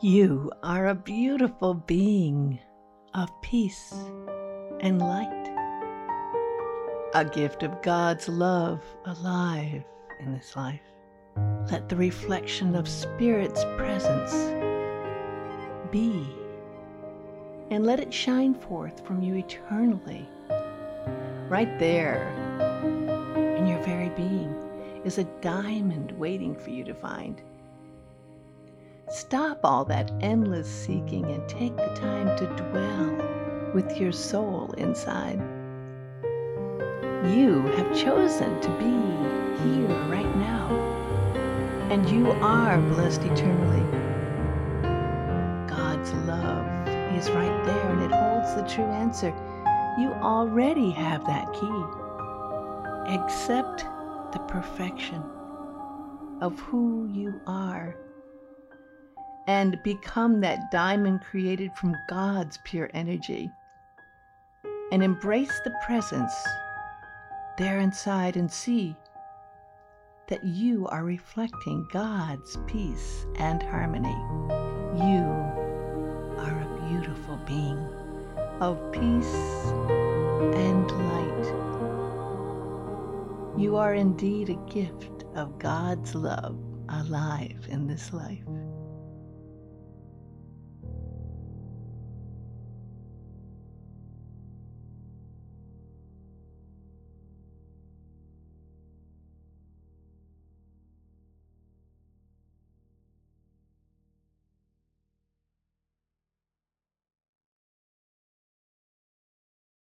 You are a beautiful being of peace and light, a gift of God's love alive in this life. Let the reflection of Spirit's presence be, and let it shine forth from you eternally. Right there, in your very being, is a diamond waiting for you to find. Stop all that endless seeking and take the time to dwell with your soul inside. You have chosen to be here right now, and you are blessed eternally. God's love is right there, and it holds the true answer. You already have that key. Accept the perfection of who you are and become that diamond created from God's pure energy. And embrace the presence there inside and see that you are reflecting God's peace and harmony. You are a beautiful being of peace and light. You are indeed a gift of God's love alive in this life.